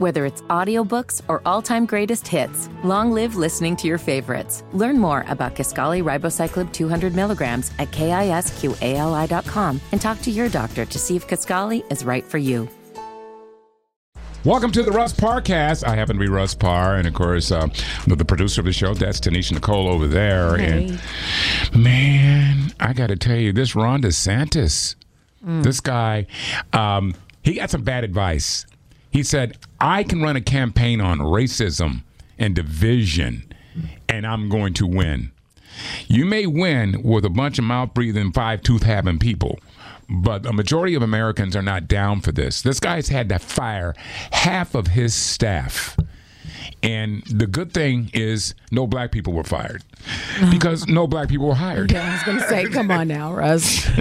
Whether it's audiobooks or all-time greatest hits, long live listening to your favorites. Learn more about Kisqali Ribociclib 200 milligrams at kisqali.com and talk to your doctor to see if Kisqali is right for you. Welcome to the Russ Parcast. I happen to be Russ Parr, and of course, uh, the producer of the show. That's Tanisha Nicole over there. Hey. And man, I got to tell you, this Ron DeSantis, this guy, um, he got some bad advice. He said, "I can run a campaign on racism and division, and I'm going to win." You may win with a bunch of mouth breathing, five tooth having people, but a majority of Americans are not down for this. This guy's had to fire half of his staff. And the good thing is, no black people were fired because no black people were hired. Yeah, I was going to say, come on now, Russ.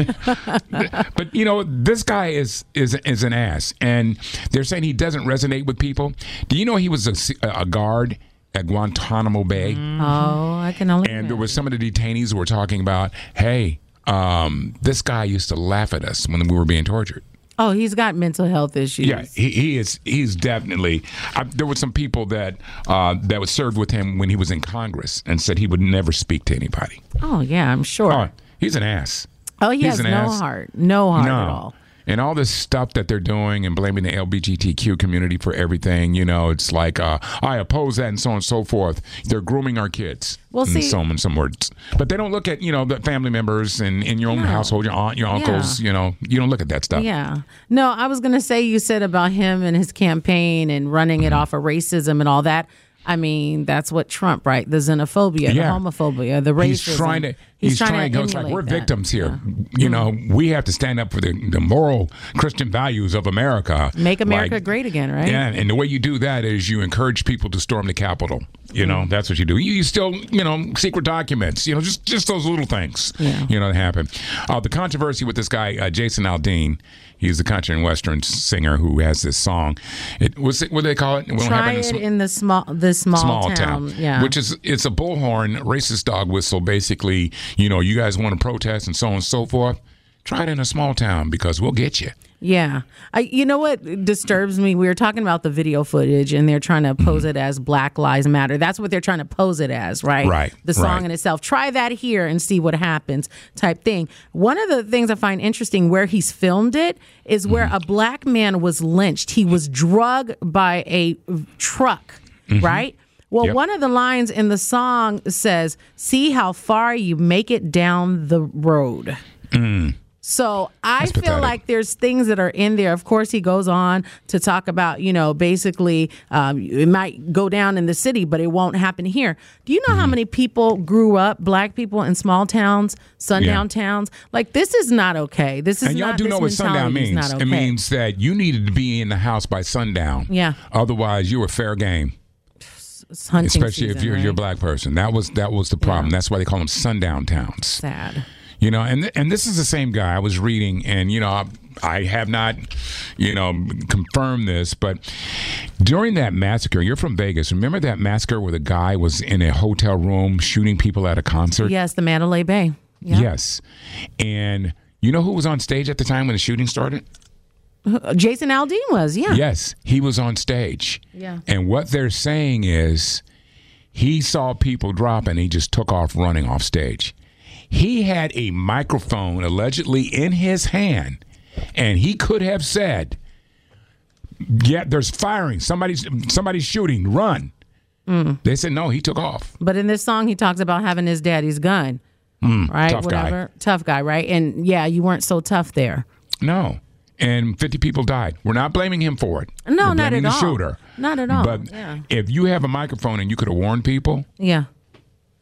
But you know, this guy is is is an ass, and they're saying he doesn't resonate with people. Do you know he was a, a guard at Guantanamo Bay? oh, I can only. And there was some of the detainees who were talking about, hey, um, this guy used to laugh at us when we were being tortured. Oh, he's got mental health issues. Yeah, he, he is. He's definitely. I, there were some people that uh, that was served with him when he was in Congress and said he would never speak to anybody. Oh, yeah, I'm sure. Oh, he's an ass. oh, he he's has no ass. heart. No heart no. at all. And all this stuff that they're doing and blaming the LGBTQ community for everything, you know, it's like uh, I oppose that and so on and so forth. They're grooming our kids. Well, see- some in some words, but they don't look at you know the family members and in your own household, your aunt, your uncles. You know, you don't look at that stuff. Yeah. No, I was going to say you said about him and his campaign and running Mm-hmm. it off of racism and all that. I mean, that's what Trump, right? The xenophobia, Yeah. the homophobia, the racism. He's trying to. He's, trying, to go. It's like we're that. victims here. Yeah. Mm-hmm. You know, we have to stand up for the, the moral Christian values of America. Make America Like, great again, right? Yeah, and the way you do that is you encourage people to storm the Capitol. You know, Mm-hmm. that's what you do. You, you still, you know, secret documents. You know, just just those little things. Yeah. You know, that happen. Uh, the controversy with this guy, uh, Jason Aldean. He's the country and western singer who has this song. It was it, what do they call it? Try happened in it sm- in the small, the small, small town. town, Yeah. which is it's a bullhorn racist dog whistle. Basically, you know, you guys want to protest and so on and so forth. Try it in a small town because we'll get you. Yeah. I, you know what disturbs me? We were talking about the video footage and they're trying to pose it as Black Lives Matter. That's what they're trying to pose it as, right? Right, The song right. in itself. Try that here and see what happens, type thing. One of the things I find interesting where he's filmed it is where Mm-hmm. a black man was lynched. He was drugged by a truck, right? Well. Yep. one of the lines in the song says, See how far you make it down the road. So I That's feel pathetic. like there's things that are in there. Of course, he goes on to talk about, you know, basically um, it might go down in the city, but it won't happen here. Do you know Mm-hmm. how many people grew up, black people in small towns, sundown Yeah. towns? Like this is not okay. This is not okay. And y'all not, do know what sundown means. Okay. It means that you needed to be in the house by sundown. Yeah. Otherwise, you were fair game. Hunting Especially if you're you're a black person. That was that was the problem. That's why they call them sundown towns. sad. You know, and and this is the same guy I was reading, and you know, I, I have not, you know, confirmed this, but during that massacre, you're from Vegas. Remember that massacre where the guy was in a hotel room shooting people at a concert? Yes, the Mandalay Bay. Yeah. Yes, and you know who was on stage at the time when the shooting started? Jason Aldean was. Yeah. Yes, he was on stage. Yeah. And what they're saying is he saw people drop and he just took off running off stage. He had a microphone allegedly in his hand and he could have said, "Yeah, there's firing. Somebody's somebody's shooting. Run." Mm. They said no, he took off. But in this song, he talks about having his daddy's gun. right? Mm, tough guy. Whatever. Tough guy, right? And yeah, you weren't so tough there. No. And 50 people died. We're not blaming him for it. No, We're not at the all. shooter. Not at all. But Yeah. if you have a microphone and you could have warned people, Yeah.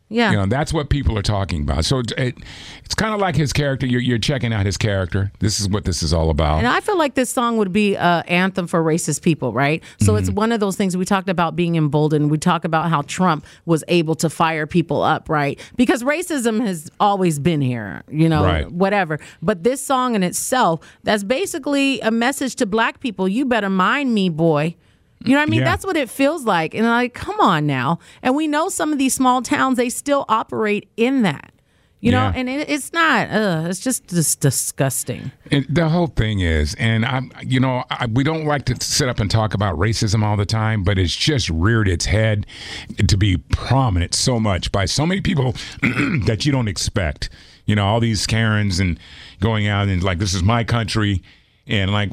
Yeah. You know, that's what people are talking about. So it, it, it's kind of like his character. You're, you're checking out his character. This is what this is all about. And I feel like this song would be an anthem for racist people, right? So it's Mm-hmm. one of those things we talked about being emboldened. We talk about how Trump was able to fire people up, right? Because racism has always been here, you know, Right. whatever. But this song in itself, that's basically a message to black people. You better mind me, boy. You know what I mean? Yeah. That's what it feels like. And like, come on now. And we know some of these small towns, they still operate in that. You know, Yeah. and it, it's not. Uh, it's just just disgusting. And the whole thing is, and I'm, you know, I, we don't like to sit up and talk about racism all the time, but it's just reared its head to be prominent so much by so many people that you don't expect. You know, all these Karens and going out and like, this is my country, and like,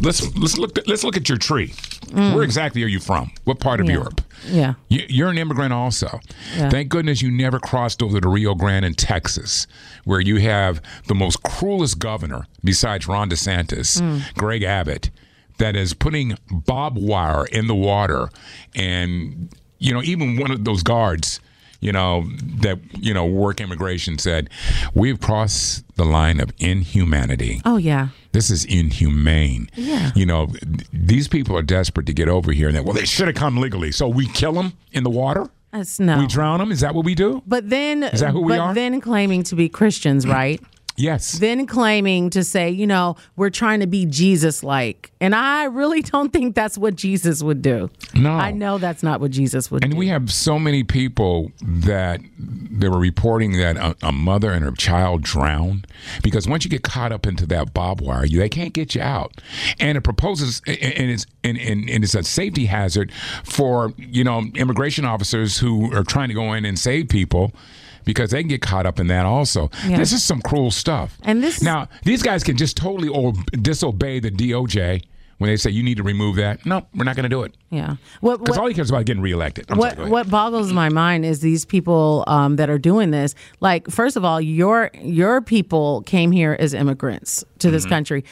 let's let's look let's look at your tree. Where exactly are you from? What part of Mm. Yeah. Europe? Yeah. You- You're an immigrant, also. Yeah. Thank goodness you never crossed over to Rio Grande in Texas, where you have the most cruelest governor besides Ron DeSantis, Greg Abbott, that is putting barbed wire in the water, and you know even one of those guards. You know that you know work immigration said we've crossed the line of inhumanity. Oh yeah. This is inhumane. Yeah. You know, these people are desperate to get over here, and that well, they should have come legally. So we kill them in the water. That's no. We drown them. Is that what we do? But then, Is that who we but are? then claiming to be Christians, right? Yes. then claiming to say, you know, we're trying to be Jesus like. And I really don't think that's what Jesus would do. No. I know that's not what Jesus would do. And do. we have so many people that they were reporting that a, a mother and her child drowned because once you get caught up into that barbed wire, you, they can't get you out. And it proposes, and it's and, and, and it's a safety hazard for you know immigration officers who are trying to go in and save people. Because they can get caught up in that also. Yeah. This is some cruel stuff. And this- now these guys can just totally o- disobey the DOJ when they say you need to remove that. No, we're not going to do it yeah. Because all he cares about is getting reelected. I'm what go ahead. what boggles my mind is these people um, that are doing this. Like, first of all, your your people came here as immigrants to Mm-hmm. this country.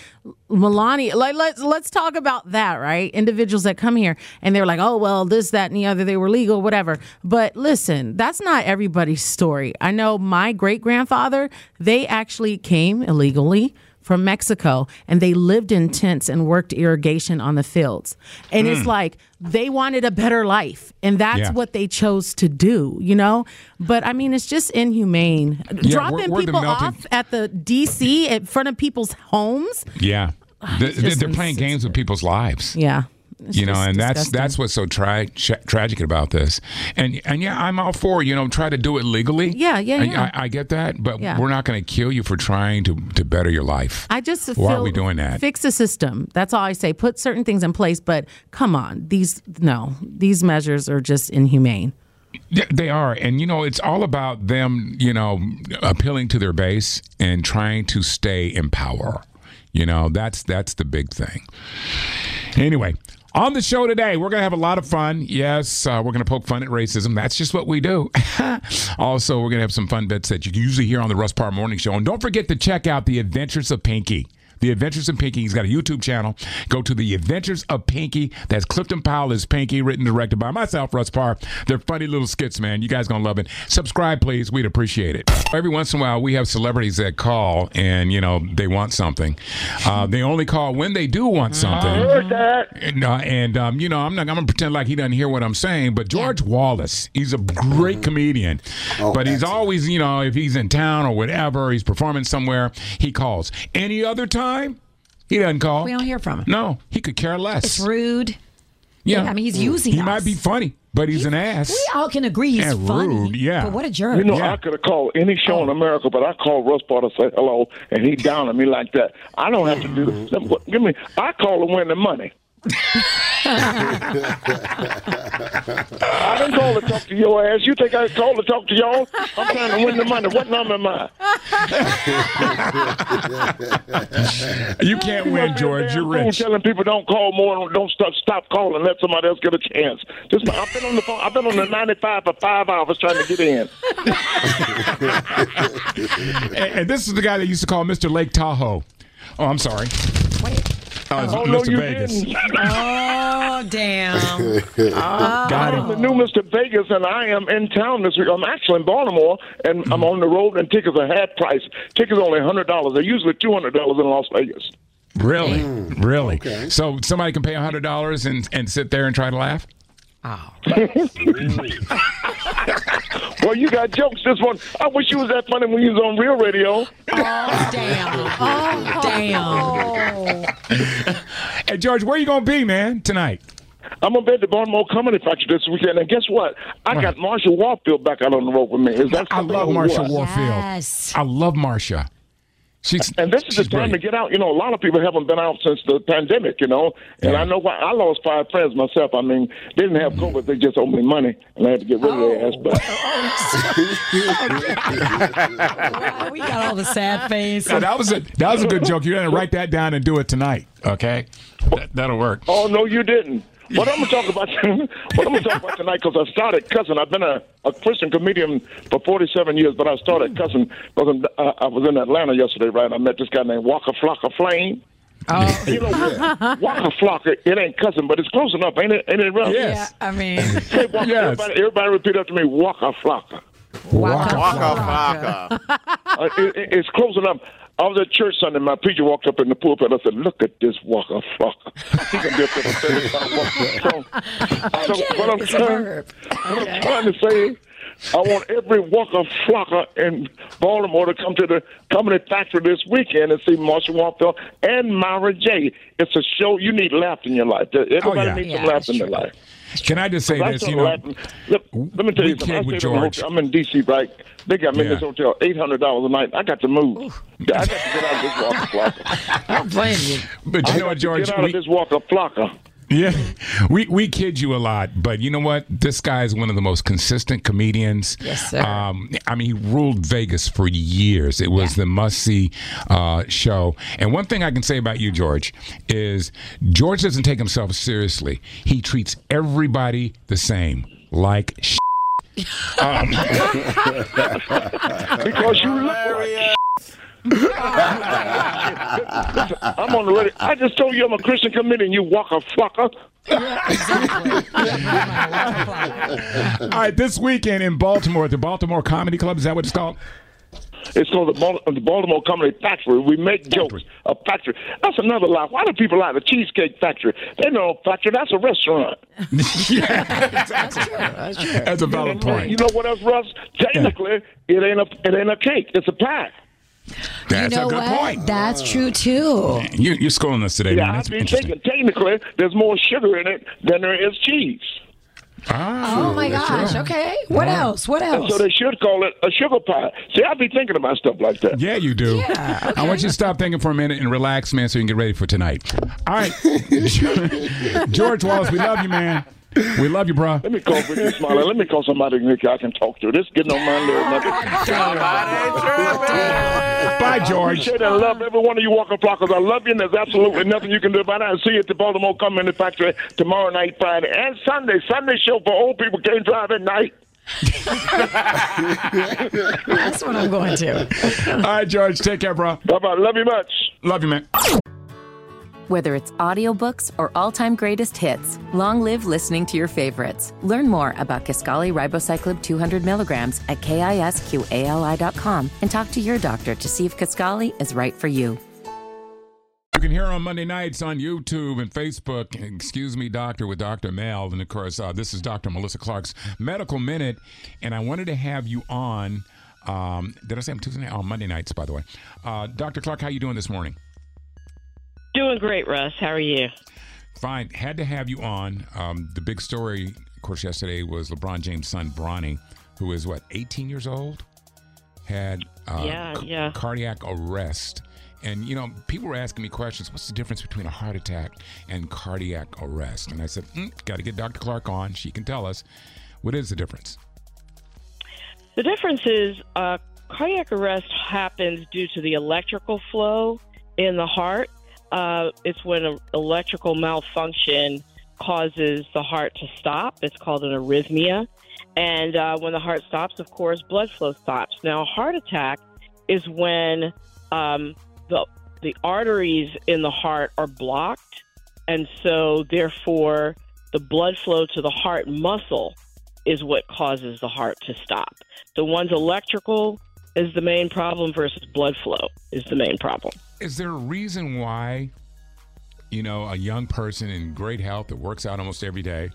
Melania, like let's let's talk about that, right? Individuals that come here and they're like, oh well, this, that, and the other, they were legal, whatever. But listen, that's not everybody's story. I know my great grandfather, they actually came illegally from Mexico and they lived in tents and worked irrigation on the fields. And it's mm. like they wanted a better life and that's. Yeah. what they chose to do, you know? But I mean, it's just inhumane. Dropping we're- we're people off at the DC in front of people's homes. Yeah, They- it's just they're playing games with people's lives. Yeah. It's You know, and that's disgusting. that's what's so tra- tra- tragic about this. And and yeah, I'm all for you know try to do it legally. Yeah, yeah, I, yeah. I, I get that, but Yeah. we're not going to kill you for trying to to better your life. I just Why are we doing that? Fix the system. That's all I say. Put certain things in place, but come on, these no, these measures are just inhumane. They are, and you know, it's all about them, you know, appealing to their base and trying to stay in power. You know, that's that's the big thing. Anyway, on the show today, we're gonna have a lot of fun. Yes, uh, we're gonna poke fun at racism. That's just what we do. also, we're gonna have some fun bits that you can usually hear on the Russ Parr Morning Show, and don't forget to check out the Adventures of Pinky. The Adventures of Pinky. He's got a YouTube channel. Go to The Adventures of Pinky. That's Clifton Powell is Pinky, written and directed by myself, Russ Parr. They're funny little skits, man. You guys gonna love it. Subscribe, please. We'd appreciate it. Every once in a while, we have celebrities that call and you know they want something. Uh, they only call when they do want something. And, uh, and um, you know, I'm not. I'm gonna pretend like he doesn't hear what I'm saying. But George Wallace, he's a great comedian. but he's always, you know, if he's in town or whatever, he's performing somewhere, he calls. Any other time, he doesn't call. We don't hear from him. No, he could care less. It's rude. Yeah, I mean, he's using He us. might be funny, but he's an ass. We all can agree he's And funny. rude, yeah. But what a jerk. You know, Yeah. I could have called any show in oh. America, but I called Russ Potter to say hello, and he down on me like that. I don't have to do this. Mm-hmm. Give me. I call to win the money. I didn't call to talk to your ass. You think I called to talk to y'all? I'm trying to win the money. What number am I? You can't win, George. You're I'm rich. telling people don't call more. Don't stop stop calling. Let somebody else get a chance. Just I've been on the phone. I've been on the 95 for five hours trying to get in. And, and this is the guy that used to call Mr. Lake Tahoe. Oh, I'm sorry. Oh, it's Oh no, Mr. you Vegas. didn't. Oh, damn. Got I'm the oh. new Mr. Vegas, and I am in town this week. I'm actually in Baltimore, and I'm mm-hmm. on the road, and tickets are half price. Tickets are only hundred dollars. They're usually two hundred dollars in Las Vegas. Really? Mm. Really? So somebody can pay hundred dollars and and sit there and try to laugh? Well, you got jokes. This one, I wish you was that funny when you was on real radio. Oh, damn. Oh, damn. Hey George, where you gonna be, man, tonight? I'm gonna be at the Baltimore Comedy Factory this weekend, and guess what? I got Marsha Warfield back out on the road with me. Is that I love or Marsha what? Warfield. Yes. I love Marsha. She's And this is the time brilliant. to get out. You know, a lot of people haven't been out since the pandemic. You know, and Yeah. I know why. I lost five friends myself. I mean, they didn't have mm-hmm. COVID; they just owed me money, and I had to get rid of their ass. But oh. Wow, we got all the sad face. No, that was a that was a good joke. You got to write that down and do it tonight. Okay, that, that'll work. oh no, you didn't. What I'm gonna talk about? what I'm gonna talk about tonight? Because I started cussing. I've been a, a Christian comedian for 47 years, but I started cussing because uh, I was in Atlanta yesterday. Right, I met this guy named Waka Flocka Flame. Oh, You know, Walker Flocker. It ain't cussing, but it's close enough, ain't it? Ain't it, Russ? Yes. yeah. I mean, Say Walker, Yes. everybody, everybody repeat after me. Walker Flocker. Waka Waka flocka. Uh, it, it- it's close enough. I was at church Sunday. My preacher walked up in the pulpit. I said, "Look at this walker flocker. He can be up there for 35 walkers." So, so what I'm trying, what I'm trying to say, I want every walker flocker in Baltimore to come to the Comedy Factory this weekend and see Marsha Warfield and Myra J. It's a show. You need laughter in your life. Everybody Oh, yeah. needs Yeah, some laughter in their life. Can I just say this? You know, laughing. Let, let me tell you something. with stayed in a George. hotel- I'm in D.C. right. They got me in this hotel eight hundred dollars a night. I got to move. I got to get out of this walker flocker. I don't blame you. but you I know what, George? Get out We, of this walker flocker. Yeah, we we kid you a lot, but you know what? This guy is one of the most consistent comedians. Yes, sir. Um, I mean, he ruled Vegas for years. It was the must see uh, show. And one thing I can say about you, George, is George doesn't take himself seriously. He treats everybody the same, like. Sh- Because you look like Listen, I'm on the radio. I just told you I'm a Christian comedian. You walker flocker. All right, this weekend in Baltimore, at the Baltimore Comedy Club, is that what it's called? It's called the, Baltimore Comedy Factory. We make jokes. A factory. That's another lie. Why do people lie? The Cheesecake Factory. They know a factory. That's a restaurant. yeah That's a valid point. You know what else, Russ? Technically, it ain't a it ain't a cake. It's a pie. That's you know a good what? point. That's true too. You, you're schooling us today, Yeah, man. I've been interesting. thinking. Technically, there's more sugar in it than there is cheese. Ah, Oh my gosh. true. Okay. What else? What And else? so they should call it a sugar pie. See, I'd be thinking about stuff like that. Yeah, you do. Yeah, I want you to stop thinking for a minute and relax, man, so you can get ready for tonight. All right. George Wallace, we love you, man. We love you, bro. Let me call Rickey Smiley. Let me call somebody Nick I can talk to. This getting on my nerves. Bye, George. Appreciate and love every one of you walking flockers. I love you, and there's absolutely nothing you can do about it. I'll see you at the Baltimore Comedy Factory tomorrow night, Friday, and Sunday. Sunday show for old people can't drive at night. That's what I'm going to. All right, George. Take care, bro. Bye bye. Love you much. Love you, man. Whether it's audiobooks or all-time greatest hits, long live listening to your favorites. Learn more about Kisqali Ribociclib 200 milligrams at kisqali.com and talk to your doctor to see if Kisqali is right for you. You can hear on Monday nights on YouTube and Facebook. Excuse me, Doctor, with Dr. Mel. And of course, uh, this is Dr. Melissa Clarke's Medical Minute. And I wanted to have you on. Um, did I say on Tuesday night? On Monday nights, by the way. Uh, Dr. Clarke, how you doing this morning? Doing great, Russ. How are you? Fine. Had to have you on. Um, the big story, of course, yesterday was LeBron James' son, Bronny, who is what, 18 years old? Had uh, Yeah, c- yeah. cardiac arrest. And, you know, people were asking me questions what's the difference between a heart attack and cardiac arrest? And I said, mm, got to get Dr. Clarke on. She can tell us. What is the difference? The difference is uh, cardiac arrest happens due to the electrical flow in the heart. Uh, it's when an electrical malfunction causes the heart to stop. It's called an arrhythmia. And uh, when the heart stops, of course, blood flow stops. Now, a heart attack is when um, the the arteries in the heart are blocked, and so therefore the blood flow to the heart muscle is what causes the heart to stop. The one's electrical is the main problem versus blood flow is the main problem. Is there a reason why, you know, a young person in great health that works out almost every day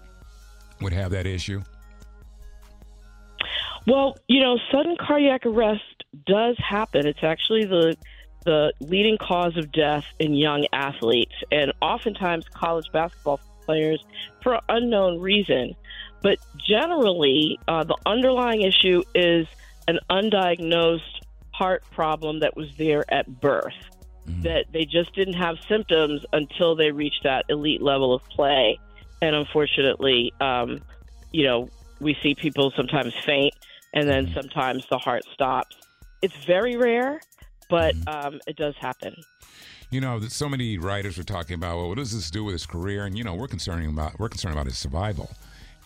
would have that issue? Well, you know, sudden cardiac arrest does happen. It's actually the the leading cause of death in young athletes, and oftentimes college basketball players for unknown reason. But generally, uh, the underlying issue is an undiagnosed heart problem that was there at birth. That they just didn't have symptoms until they reached that elite level of play. And unfortunately, um, you know, we see people sometimes faint and then sometimes the heart stops. It's very rare, but um, it does happen. You know, so many writers are talking about, well, what does this do with his career? And you know, we're concerned about we're concerned about his survival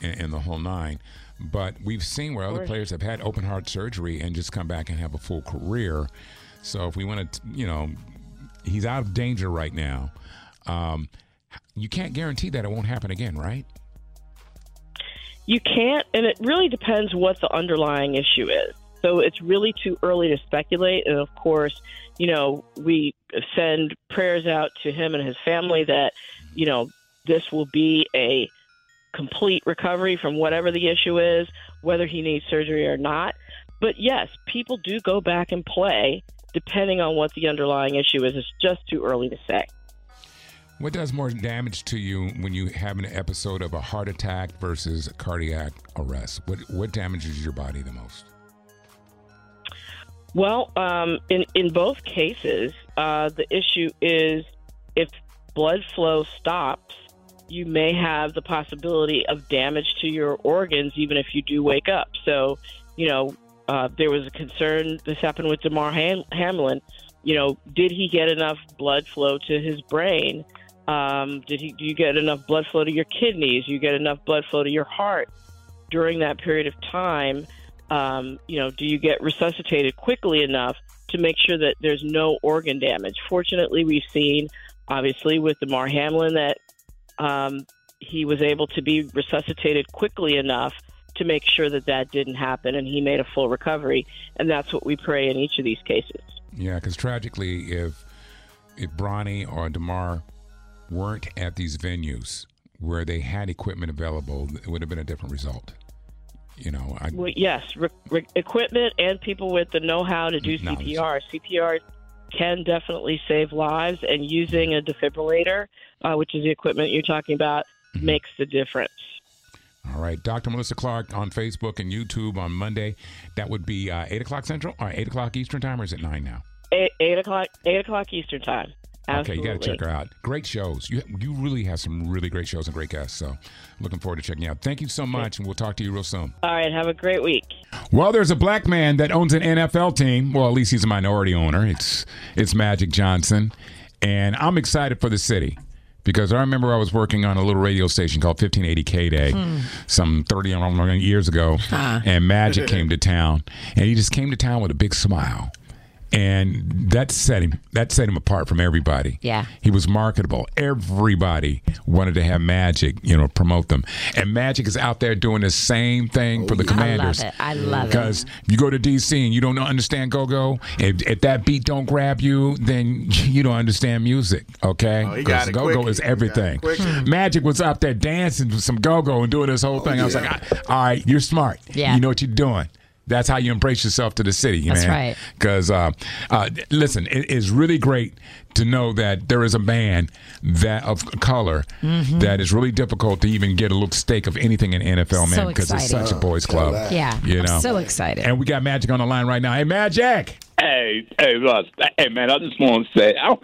in, in the whole nine. But we've seen where other players have had open heart surgery and just come back and have a full career. So if we want to, you know, he's out of danger right now. Um, you can't guarantee that it won't happen again, right? You can't, and it really depends what the underlying issue is. So it's really too early to speculate. And of course, you know, we send prayers out to him and his family that, you know, this will be a complete recovery from whatever the issue is, whether he needs surgery or not. But yes, people do go back and play depending on what the underlying issue is. It's just too early to say. What does more damage to you when you have an episode of a heart attack versus cardiac arrest? What what damages your body the most? Well, um, in in both cases, uh, the issue is if blood flow stops, you may have the possibility of damage to your organs, even if you do wake up. So, you know, uh, there was a concern. This happened with Damar Ham- Hamlin. You know, did he get enough blood flow to his brain? Um, did he? Do you get enough blood flow to your kidneys? You get enough blood flow to your heart during that period of time? um, you know, do you get resuscitated quickly enough to make sure that there's no organ damage? Fortunately, we've seen, obviously, with Damar Hamlin that um, he was able to be resuscitated quickly enough to make sure that that didn't happen, and he made a full recovery. And that's what we pray in each of these cases. Yeah, because tragically, if if Bronny or Damar weren't at these venues where they had equipment available, it would have been a different result. You know, I, Well, yes, re- re- equipment and people with the know-how to do Knowledge. CPR. CPR can definitely save lives, and using a defibrillator, uh, which is the equipment you're talking about, Mm-hmm. makes the difference. All right, Dr. Melissa Clarke on Facebook and YouTube on Monday. That would be uh, eight o'clock Central or eight o'clock Eastern time, or is it nine now? Eight, eight o'clock, eight o'clock Eastern time. Okay, you got to check her out. Great shows. You you really have some really great shows and great guests. So, looking forward to checking you out. Thank you so much, and we'll talk to you real soon. All right, have a great week. Well, there's a black man that owns an NFL team. Well, at least he's a minority owner. It's it's Magic Johnson, and I'm excited for the city because I remember I was working on a little radio station called 1580 K Day, hmm. some 30 years ago, and Magic came to town, and he just came to town with a big smile. And that set him that set him apart from everybody. Yeah. He was marketable. Everybody wanted to have Magic, you know, promote them. And Magic is out there doing the same thing for the oh, Commanders. I love commanders. it. I love it. Because you go to DC and you don't understand go go. If, if that beat don't grab you, then you don't understand music. Okay? Oh, he got it go go is He got it everything. Hmm. Magic was out there dancing with some go go and doing this whole thing. I was like, all right, you're smart. Yeah. You know what you're doing. That's how you embrace yourself to the city, That's man. right. Because, uh, uh, listen, it is really great to know that there is a man that of color Mm-hmm. that is really difficult to even get a little stake of anything in NFL, man, So because it's such a boys' club. Yeah. You I'm know, so excited. And we got Magic on the line right now. Hey, Magic. Hey, hey, Russ. Hey, man, I just want to say, I,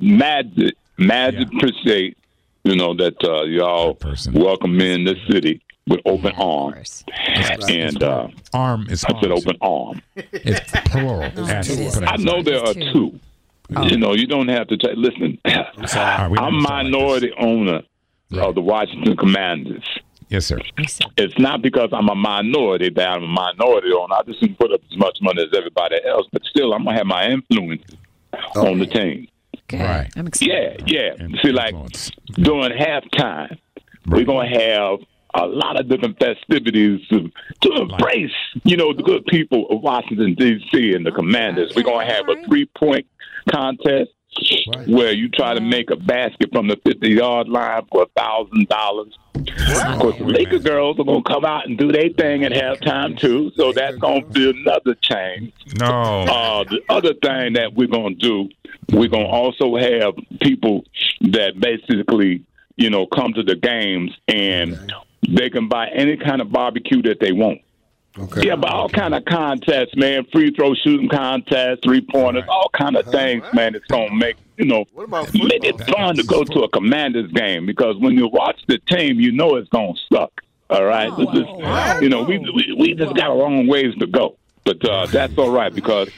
Magic, Magic Yeah. appreciate, you know, that uh, y'all welcome me in the city with open Of arms. course. And uh, Arm is I said arms. open arm. It's plural. That's it is. I know there are Two. two. Oh. You know, you don't have to take. Listen, All right, I'm understand like minority owner Right. of the Washington Commanders. Yes, sir. It's not because I'm a minority that I'm a minority owner. I just didn't put up as much money as everybody else, but still, I'm gonna have my influence on the team. Good. Right. I'm excited. Yeah, yeah. And See, like influence. during halftime, we're gonna have a lot of different festivities to, to embrace, you know, the good people of Washington D.C. and the Commanders. We're gonna have a three-point contest where you try to make a basket from the fifty-yard line for a thousand dollars. Of course, the Laker girls are gonna come out and do their thing at halftime too, so that's gonna be another change. No. Uh, the other thing that we're going to do, we're going to also have people that basically you know, come to the games and they can buy any kind of barbecue that they want. Okay. Yeah, but all kind of contests, man. Free throw shooting contests, three pointers, all kind of things, man. It's gonna make you know make it fun to go to a Commanders game because when you watch the team, you know it's gonna suck. All right, This is- you know we, we we just got a long ways to go. But uh, that's all right because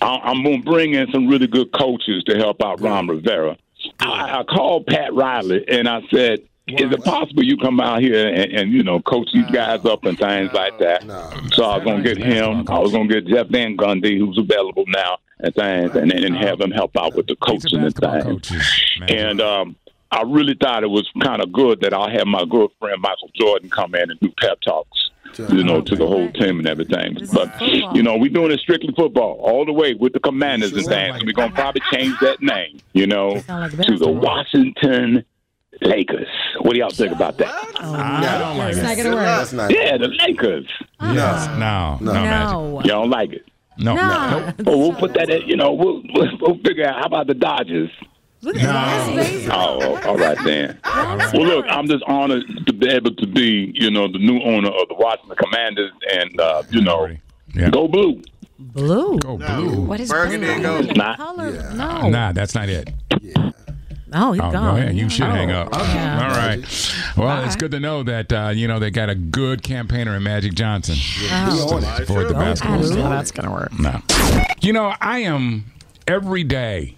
I, I'm going to bring in some really good coaches to help out Ron Rivera. I, I called Pat Riley and I said, "Is it possible you come out here and, and you know coach these guys up and things like that?" So I was going to get him. I was going to get Jeff Van Gundy, who's available now, and things, and and have him help out with the coaching and things. And um, I really thought it was kind of good that I had my good friend Michael Jordan come in and do pep talks, you know, to the whole team and everything. But you know, we're doing it strictly football all the way with the Commanders and things. So we're gonna probably change that name, you know, like to the. Washington Lakers. What do y'all think about that? I don't like It's it. not gonna work. That's not. Yeah, the Lakers. No. No, no, magic. No. Y'all don't like it? No, No. no. Well, we'll put that. In, you know, we'll, we'll we'll figure out. How about the Dodgers? Look at Las Oh, all right then. Well, look, I'm just honored to be able to be, you know, the new owner of the Washington Commanders, and uh, you know, Yeah. go blue. Blue. Go blue. What is Burgundy blue? and. Not Color. Yeah. No. Nah, that's not it. Oh, he's Oh, gone. go ahead. You should hang up. Yeah. All right. Well, it's good to know that uh, you know they got a good campaigner in Magic Johnson He on for the basketball. I don't know team. how that's gonna work. No. You know, I am every day.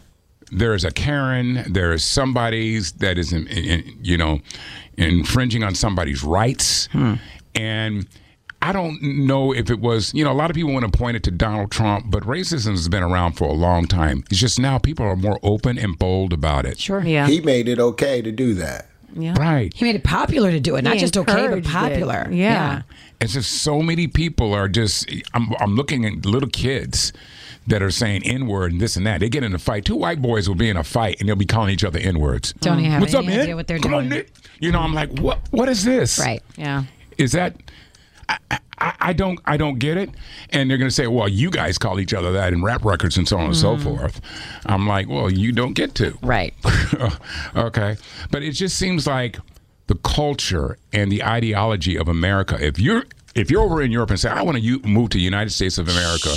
There is a Karen. There is somebody's that is, in, in- you know, infringing on somebody's rights, and I don't know if it was. You know, a lot of people want to point it to Donald Trump, but racism has been around for a long time. It's just now people are more open and bold about it. Sure. Yeah. He made it okay to do that. yeah. Right. He made it popular to do it, not He just okay, but encouraged it. popular. Yeah. It's just so many people are just. I'm, I'm looking at little kids that are saying N word and this and that. They get in a fight. Two white boys will be in a fight and they'll be calling each other N words. Don't even have What's any up, man? idea what they're Come on, doing. Nick. You know, I'm like, what? What is this? Right. Yeah. Is that? I, I, I don't. I don't get it. And they're going to say, well, you guys call each other that in rap records and so on and so mm-hmm. forth. I'm like, well, you don't get to. Right. okay. But it just seems like the culture and the ideology of America. If you're if you're over in Europe and say, I want to move to the United States of America,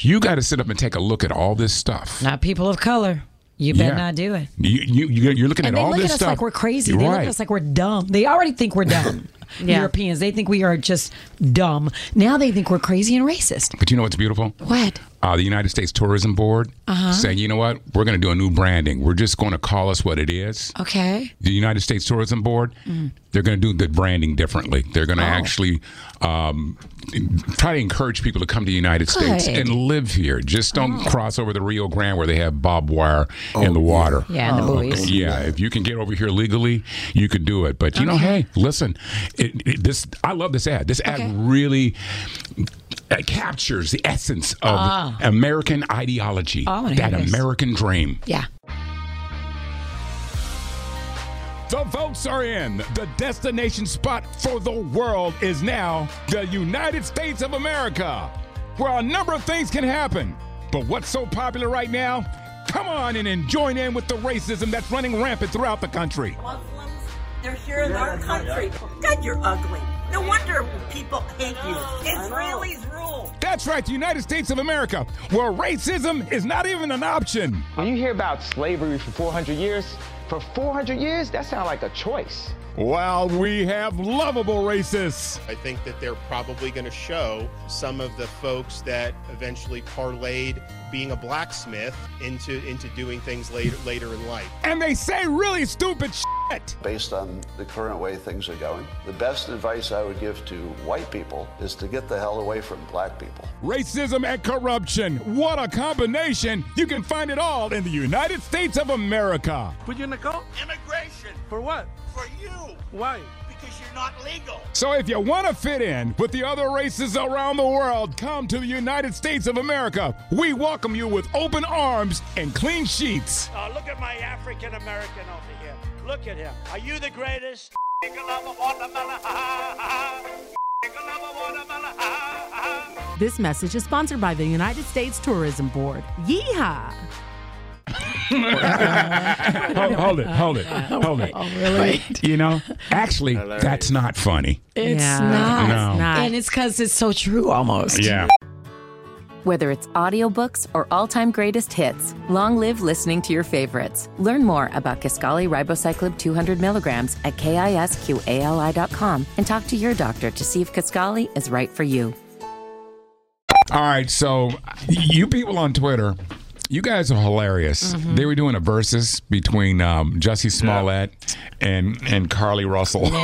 you got to sit up and take a look at all this stuff. Not people of color. You better Yeah. not do it. You, you, you- you're looking And at all look this at us stuff. like we're crazy. They look at us like we're dumb. They already think we're dumb. Yeah. Europeans, they think we are just dumb. Now they think we're crazy and racist. But you know what's beautiful? What? Uh, the United States Tourism Board Uh-huh. saying, you know what, we're going to do a new branding. We're just going to call us what it is. Okay. The United States Tourism Board, Mm. they're going to do the branding differently. They're going to Oh. actually um, try to encourage people to come to the United States Good. Oh. and live here. Just don't cross over the Rio Grande where they have barbed wire in the water. Yeah, and the buoys. Yeah, if you can get over here legally, you could do it. But you know, hey, listen, it, it, this I love this ad. This ad Okay. really uh, captures the essence of American ideology, Oh, that. American dream. Yeah. The votes are in. The destination spot for the world is now the United States of America, where a number of things can happen. But what's so popular right now? Come on in and join in with the racism that's running rampant throughout the country. Muslims, they're here in our country. God, you're ugly. No wonder people hate you. Israelis rule. That's right, the United States of America, where racism is not even an option. When you hear about slavery for 400 years, for 400 years, that sounds like a choice. While we have lovable racists. I think that they're probably going to show some of the folks that eventually parlayed being a blacksmith into into doing things later later in life. And they say really stupid shit. Based on the current way things are going, the best advice I would give to white people is to get the hell away from black people. Racism and corruption. What a combination. You can find it all in the United States of America. Put you in the cult? Immigration. For what? For you. Why? Because you're not legal. So if you want to fit in with the other races around the world, come to the United States of America. We welcome you with open arms and clean sheets. Uh, look at my African American over here. Look at him. Are you the greatest? This message is sponsored by the United States Tourism Board. Yeehaw! Hold, hold it, hold it, hold it. Oh, really? You know, actually, that's not funny. It's Yeah. not. No. It's not. And it's because it's so true almost. Yeah. Whether it's audiobooks or all-time greatest hits, long live listening to your favorites. Learn more about Kisqali Ribociclib 200 milligrams at kisqali.com and talk to your doctor to see if Kisqali is right for you. All right, so you people on Twitter, you guys are hilarious. Mm-hmm. They were doing a versus between um, Jussie Smollett and and Carlee Russell.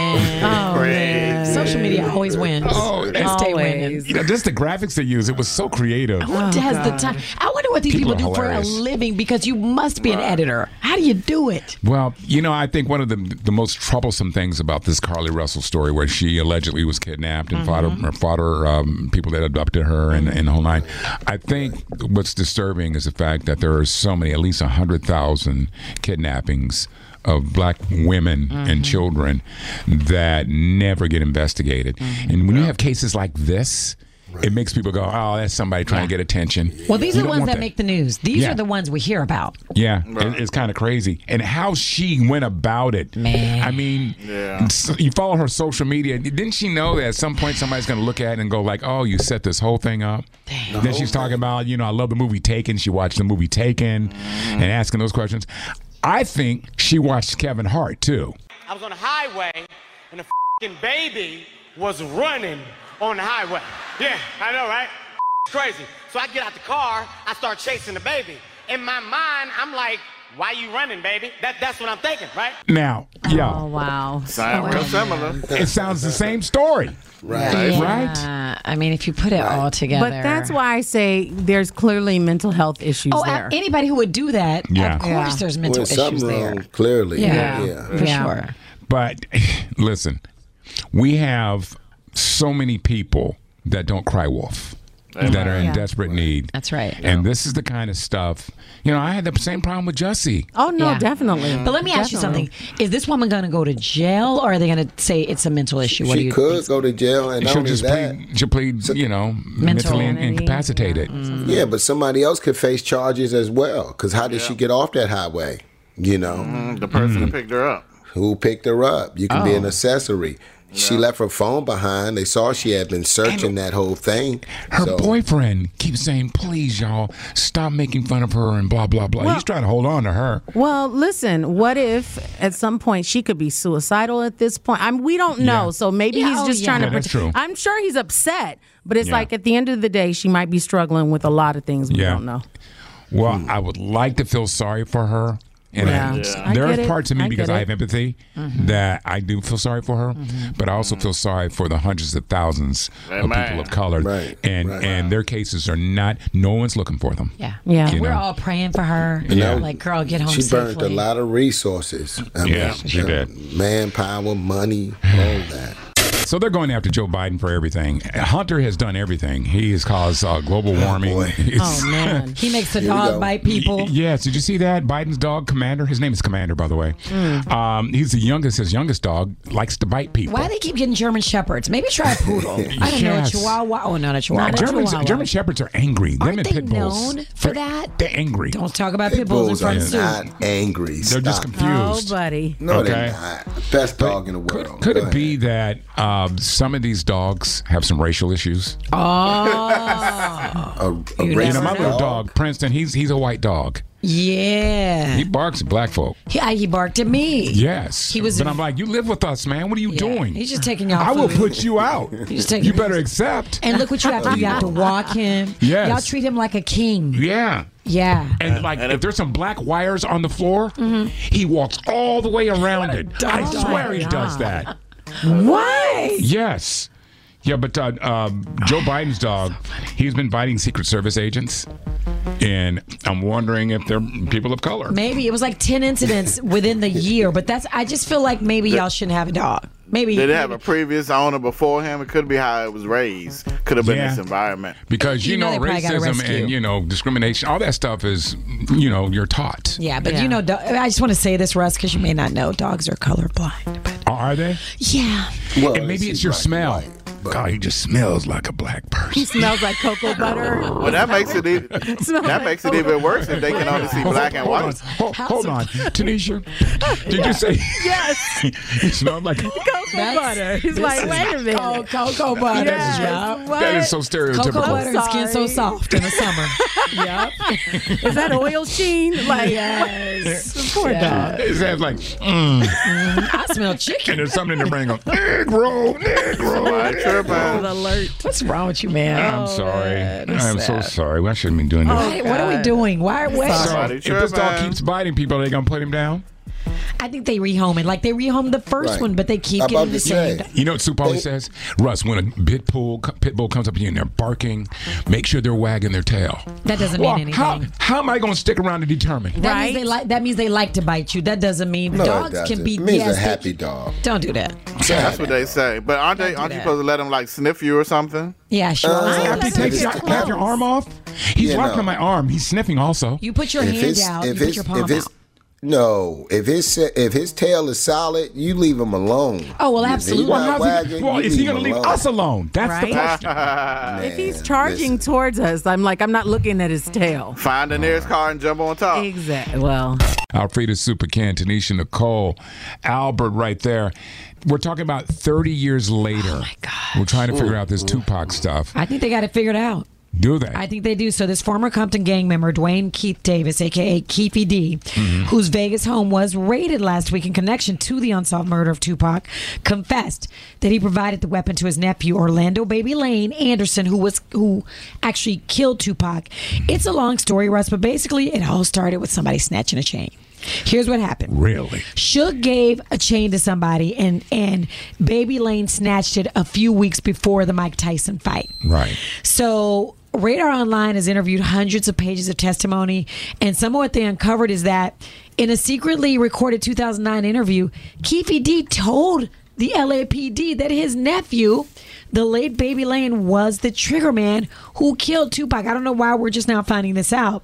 Oh, man. Social media always wins. Oh, They stay winning. Always. You know, just the graphics they use, it was so creative. Who has the time? I wonder what these People people, are do for a living because you must be an editor. How do you do it? Well, you know, I think one of the the most troublesome things about this Carlee Russell story, where she allegedly was kidnapped and fought her, fought her um, people that adopted her and, and the whole nine. I think what's disturbing is the fact that there are so many, at least hundred thousand kidnappings of black women and mm-hmm. children that never get investigated. And when you have cases like this, it makes people go, "Oh, that's somebody trying to get attention." Well, these You are the ones want that, make the news. These Yeah. are the ones we hear about. Yeah, it- it's kind of crazy, and how she went about it. Man. I mean, s- you follow her social media. Didn't she know that at some point somebody's going to look at it and go like, "Oh, you set this whole thing up"? Then she's talking about, you know, I love the movie Taken. She watched the movie Taken, mm-hmm. and asking those questions. I think she watched Kevin Hart too. I was on the highway and a fing baby was running on the highway. Yeah, I know, right? It's crazy. So I get out the car, I start chasing the baby. In my mind, I'm like, why you running, baby? That, that's what I'm thinking, right? Now, yeah, Oh, wow. Sound real similar. it sounds the same story, Right. right? Uh, I mean, if you put it all together. But that's why I say there's clearly mental health issues Oh, there. a- anybody who would do that, Yeah. of course Yeah. there's mental Well, something issues there. wrong, clearly. Yeah, yeah. for Yeah. sure. But listen, we have so many people that don't cry wolf. That are in Yeah. desperate need. That's right. And this is the kind of stuff. You know, I had the same problem with Jussie. oh, no, Yeah. definitely. But let me ask you something: Is this woman going to go to jail, or are they going to say it's a mental issue? What do She you could think? go to jail, and she'll just that, plead. She'll plead. You know, mentally in- Insanity, incapacitated. yeah, but somebody else could face charges as well. Because how did she get off that highway? You know, Mm, The person who picked her up. who picked her up? You can be an Oh. Accessory. She left her phone behind. They saw she had been searching that whole thing. Her So- boyfriend keeps saying, "Please, y'all, stop making fun of her and blah blah blah." He's trying to hold on to her. Well, listen, what if at some point she could be suicidal at this point? I mean, we don't know. Yeah. So maybe Yeah, he's oh, just yeah. trying Yeah, to that's protect- true. I'm sure he's upset, but it's Yeah. like at the end of the day, she might be struggling with a lot of things we Yeah. don't know. Well, I would like to feel sorry for her. And Yeah. I- Yeah. There get are it. parts of me I because I have empathy that I do feel sorry for her, but I also feel sorry for the hundreds of thousands of Amen. people of color, Right, and right. and their cases are not. No one's looking for them. Yeah, Yeah. You We're know. all praying for her. Yeah. like girl, get home She safely. burnt a lot of resources. I Yeah, she uh, did. Manpower, money, all that. So they're going after Joe Biden for everything. Hunter has done everything. He has caused uh, global warming. boy. He's- Oh man. He makes the Here dog bite people. Yes, did you see that? Biden's dog, Commander. His name is Commander, by the way. Um, he's the youngest. His youngest dog likes to bite people. Why do they keep getting German shepherds? Maybe try a poodle. I don't know, a chihuahua. Oh, not a chihuahua. Not a German, Chihuahua. German shepherds are angry. Them Aren't and they pit bulls. known for They're- that? They're angry. Don't talk about Pit pit bulls in bulls front are of soup. not angry. They're just Stop. Oh, confused. buddy. No, Okay. they're not. Best dog in the world. could Go it be ahead. that um, some of these dogs have some racial issues? Oh, a, a You You know, my little dog? dog, Princeton, he's he's a white dog. yeah. He barks at black folk. He, I- he barked at me. Yes. He was- But I'm like, you live with us, man. What are you Yeah, doing? He's just taking y'all I will put you out. He's taking- You better accept. And look what you have to do. You have to walk him. Yes. Y'all treat him like a king. Yeah. Yeah. And like, if there's some black wires on the floor, he walks all the way around it. I swear he does that. Why? Yes. Yeah, but uh, um, Joe Biden's dog, he's been biting Secret Service agents, and I'm wondering if they're people of color. Maybe it was like ten incidents within the year, but that's. I just feel like maybe y'all shouldn't have a dog. Maybe Did it have a previous owner before him? It could be how it was raised. Could have been Yeah. this environment. Because you, You know know, they probably gotta racism and you know discrimination, all that stuff is, you know, you're taught. Yeah, but Yeah. you know, do- I just want to say this, Russ, because you may not know, dogs are colorblind. But Are they? yeah, Well, and maybe it's it's your black smell. white. God, he just smells like a black person. He smells like cocoa butter. Well, that makes it e- that makes it even worse if they can only see black and hold white. On, hold, hold on, Tanisha. Did you say Yes. he smelled like? Cocoa butter. He's like, wait a minute. Oh, cocoa butter. Yes, yeah. what? That is so stereotypical. Cocoa butter and skin so soft in the summer. yep. Is that oil sheen? Like, Yes. poor Yeah. dog. It sounds like, mm. I smell and chicken. there's something in the brain going, egg roll, egg roll. Alert. What's wrong with you, man? I'm sorry. man, I'm it's so sorry. I shouldn't be doing this. Why- what are we doing? Why? Why? So, if this dog keeps biting people, are they gonna put him down? I think they rehome it. Like they rehomed the first Right. one, but they keep I'm getting the to say. same. You know what Soup Polly says? Russ, when a pit bull, pit bull comes up to you and they're barking, make sure they're wagging their tail. That doesn't Well, mean how, anything. how am I going to stick around to determine? That Right? means they like. That means they like to bite you. That doesn't mean No, dogs it doesn't. can be. It means yes, a they- happy dog. Don't do that. That's what they say. But aren't they? Don't do Aren't you supposed to let them like sniff you or something? Yeah, sure. Uh, After he let him takes get your, have your arm off, he's Yeah, rocking no. my arm. He's sniffing also. you put your if hand it's out. You put your palm if out. No, if his if his tail is solid, you leave him alone. Oh, well, absolutely. not Well, how's wagging, he, well, is he going to leave alone. us alone? That's Right? the question. If he's charging listen. towards us, I'm like, I'm not looking at his tail. Find the nearest car and jump on top. Exactly. Well, Alfreda Supercan, Tanisha Nicole, Albert right there. We're talking about 30 years later. Oh, my God. We're trying to figure out this Tupac stuff. I think they got it figured out. Do they? I think they do. So this former Compton gang member, Duane Keith Davis, aka Keffe D, Mm-hmm. whose Vegas home was raided last week in connection to the unsolved murder of Tupac, confessed that he provided the weapon to his nephew Orlando Baby Lane Anderson, who was who actually killed Tupac. It's a long story, Russ, but basically it all started with somebody snatching a chain. Here's what happened. really? Suge gave a chain to somebody, and and Baby Lane snatched it a few weeks before the Mike Tyson fight. Right. So Radar Online has interviewed hundreds of pages of testimony, and some of what they uncovered is that in a secretly recorded 2009 interview, Keffe D told the LAPD that his nephew, the late Baby Lane, was the trigger man who killed Tupac. I don't know why we're just now finding this out.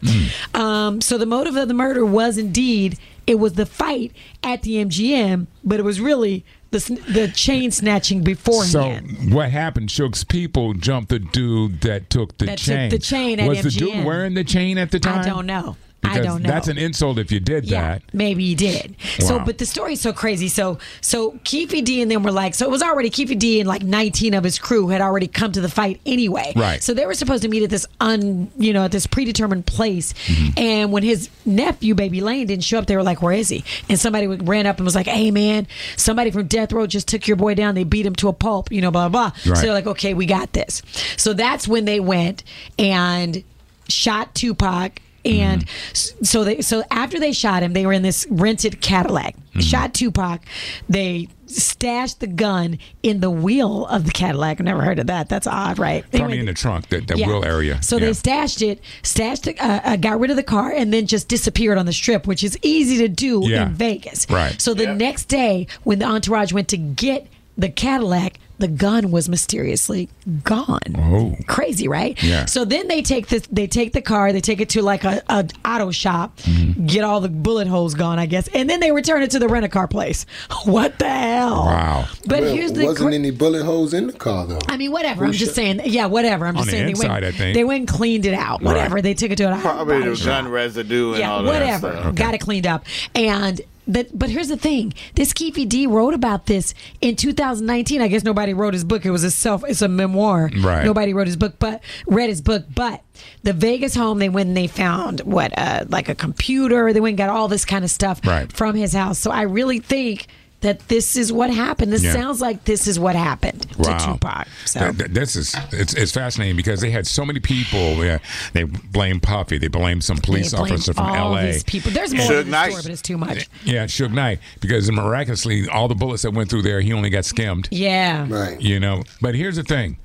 Um, so the motive of the murder was indeed it was the fight at the MGM, but it was really the the chain snatching beforehand. So what happened? Suge's people jumped the dude that took the That took chain. the chain at Was the dude wearing the chain at the time? I don't know. Because I don't know. That's an insult if you did Yeah, that. maybe he did. So, but the story's so crazy. So, so Keffe D and them were like, so it was already Keffe D and like 19 of his crew had already come to the fight anyway. Right. So they were supposed to meet at this un, you know, at this predetermined place. Mm-hmm. And when his nephew, Baby Lane, didn't show up, they were like, where is he? And somebody ran up and was like, hey man, somebody from Death Row just took your boy down. They beat him to a pulp, you know, blah, blah, blah. Right. So they're like, okay, we got this. So that's when they went and shot Tupac and s- so they so after they shot him they were in this rented Cadillac shot Tupac they stashed the gun in the wheel of the Cadillac I've never heard of that that's odd right They Probably went- in the trunk, that, that yeah. wheel area. So Yeah. they stashed it, stashed, the, uh, uh, got rid of the car, and then just disappeared on the strip, which is easy to do Yeah. in Vegas. Right. So the next day, when the entourage went to get the Cadillac, the gun was mysteriously gone. Oh. Crazy, right? Yeah. So then they take this, they take the car, they take it to like a, a auto shop, Mm-hmm. get all the bullet holes gone, I guess, and then they return it to the rent a car place. What the hell? Wow. But Well, here's the wasn't cra- any bullet holes in the car though. I mean, whatever. I'm Who just saying. Yeah, whatever. I'm On just the saying they inside, went. I think. They went and cleaned it out. Right. Whatever. They took it to an Probably body the gun residue and Yeah, all whatever. that stuff. Got it cleaned up. And that. But here's the thing. This Keffe D wrote about this in 2019. I guess nobody wrote his book. It was a self. It's a memoir. Right. Nobody wrote his book, but read his book. But the Vegas home, they went and they found what, uh, like a computer. They went and got all this kind of stuff Right. from his house. So I really think. That this is what happened. This Yeah. sounds like this is what happened to Wow. Tupac. So That- that- this is it's, it's fascinating because they had so many people. Yeah, they blame Puffy. They blame some police blame officer from all L.A. these people. There's more Suge in the Knight. story, but it's too much. Yeah, Suge Knight because miraculously all the bullets that went through there, he only got skimmed. Yeah. Right. You know, but here's the thing.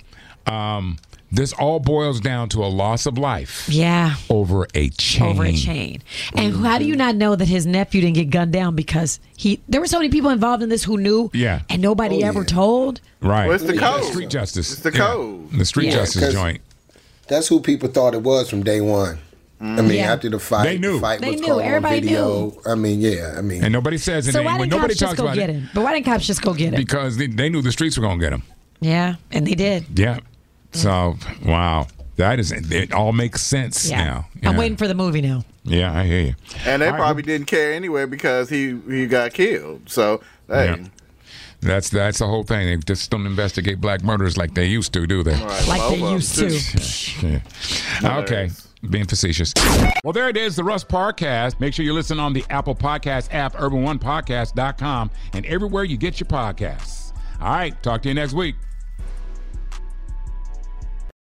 Um, this all boils down to a loss of life Yeah. over a chain. Over a chain. And how do you not know that his nephew didn't get gunned down because he there were so many people involved in this who knew Yeah. and nobody Oh, ever yeah. told? Right. Well, it's the Yeah, code. Street justice. It's the Yeah. code. The street Yeah. justice 'Cause- joint. That's who people thought it was from day one. I mean, Yeah. after the fight, They knew. the fight They was knew. Everybody video. I mean, yeah. I mean, And nobody says it. So and why didn't nobody cops just talks go about get it him? But why didn't cops just go get him? because they, they knew the streets were going to get him. Yeah, and they did. Yeah. So wow, that is it. All makes sense Yeah. now. I'm waiting for the movie now. Yeah, I hear you. And they All right, probably didn't care anyway because he he got killed. So hey, Yeah. That's that's the whole thing. They just don't investigate black murders like they used to, do they? Right, Like both they of 'em, used to. Yeah. Okay. Being facetious. Well, there it is, the Russ Parcast. Make sure you listen on the Apple Podcast app, urban1podcast.com, and everywhere you get your podcasts. All right. Talk to you next week.